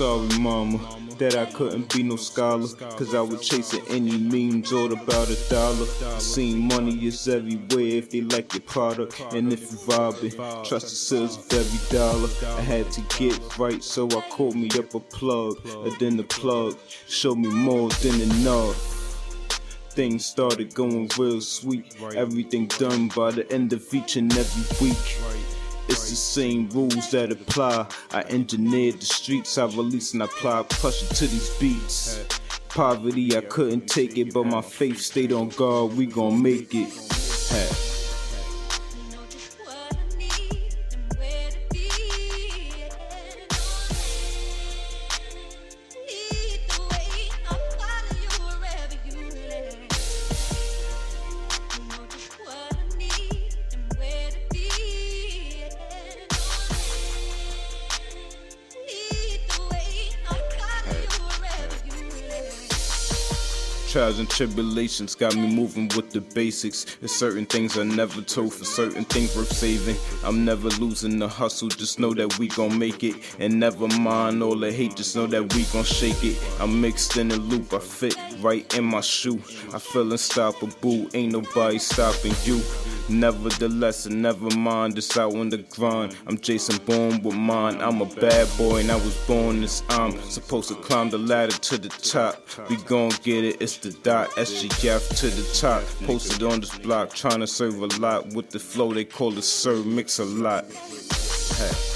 sorry, mama, that I couldn't be no scholar. Cause I was chasing any memes all about a dollar. Seen money is everywhere if they like your product. And if you robbing, trust the sales of every dollar. I had to get right, so I called me up a plug. And then the plug showed me more than enough things started going real sweet. Everything done by the end of each and every week. It's the same rules that apply. I engineered the streets, I release and I apply pressure to these beats. Poverty, I couldn't take it, but my faith stayed on guard. We gon' make it. Trials and tribulations got me moving with the basics. There's certain things I never told for certain things worth saving. I'm never losing the hustle, just know that we gon' make it. And never mind all the hate, just know that we gon' shake it. I'm mixed in a loop, I fit right in my shoe. I feel unstoppable, ain't nobody stopping you. Nevertheless, and never mind, it's out on the grind. I'm Jason born with mine. I'm a bad boy, and I was born this. I'm supposed to climb the ladder to the top. We gon' get it, it's the dot SGF to the top. Posted on this block, trying to serve a lot with the flow they call the serve mix a lot. Hey.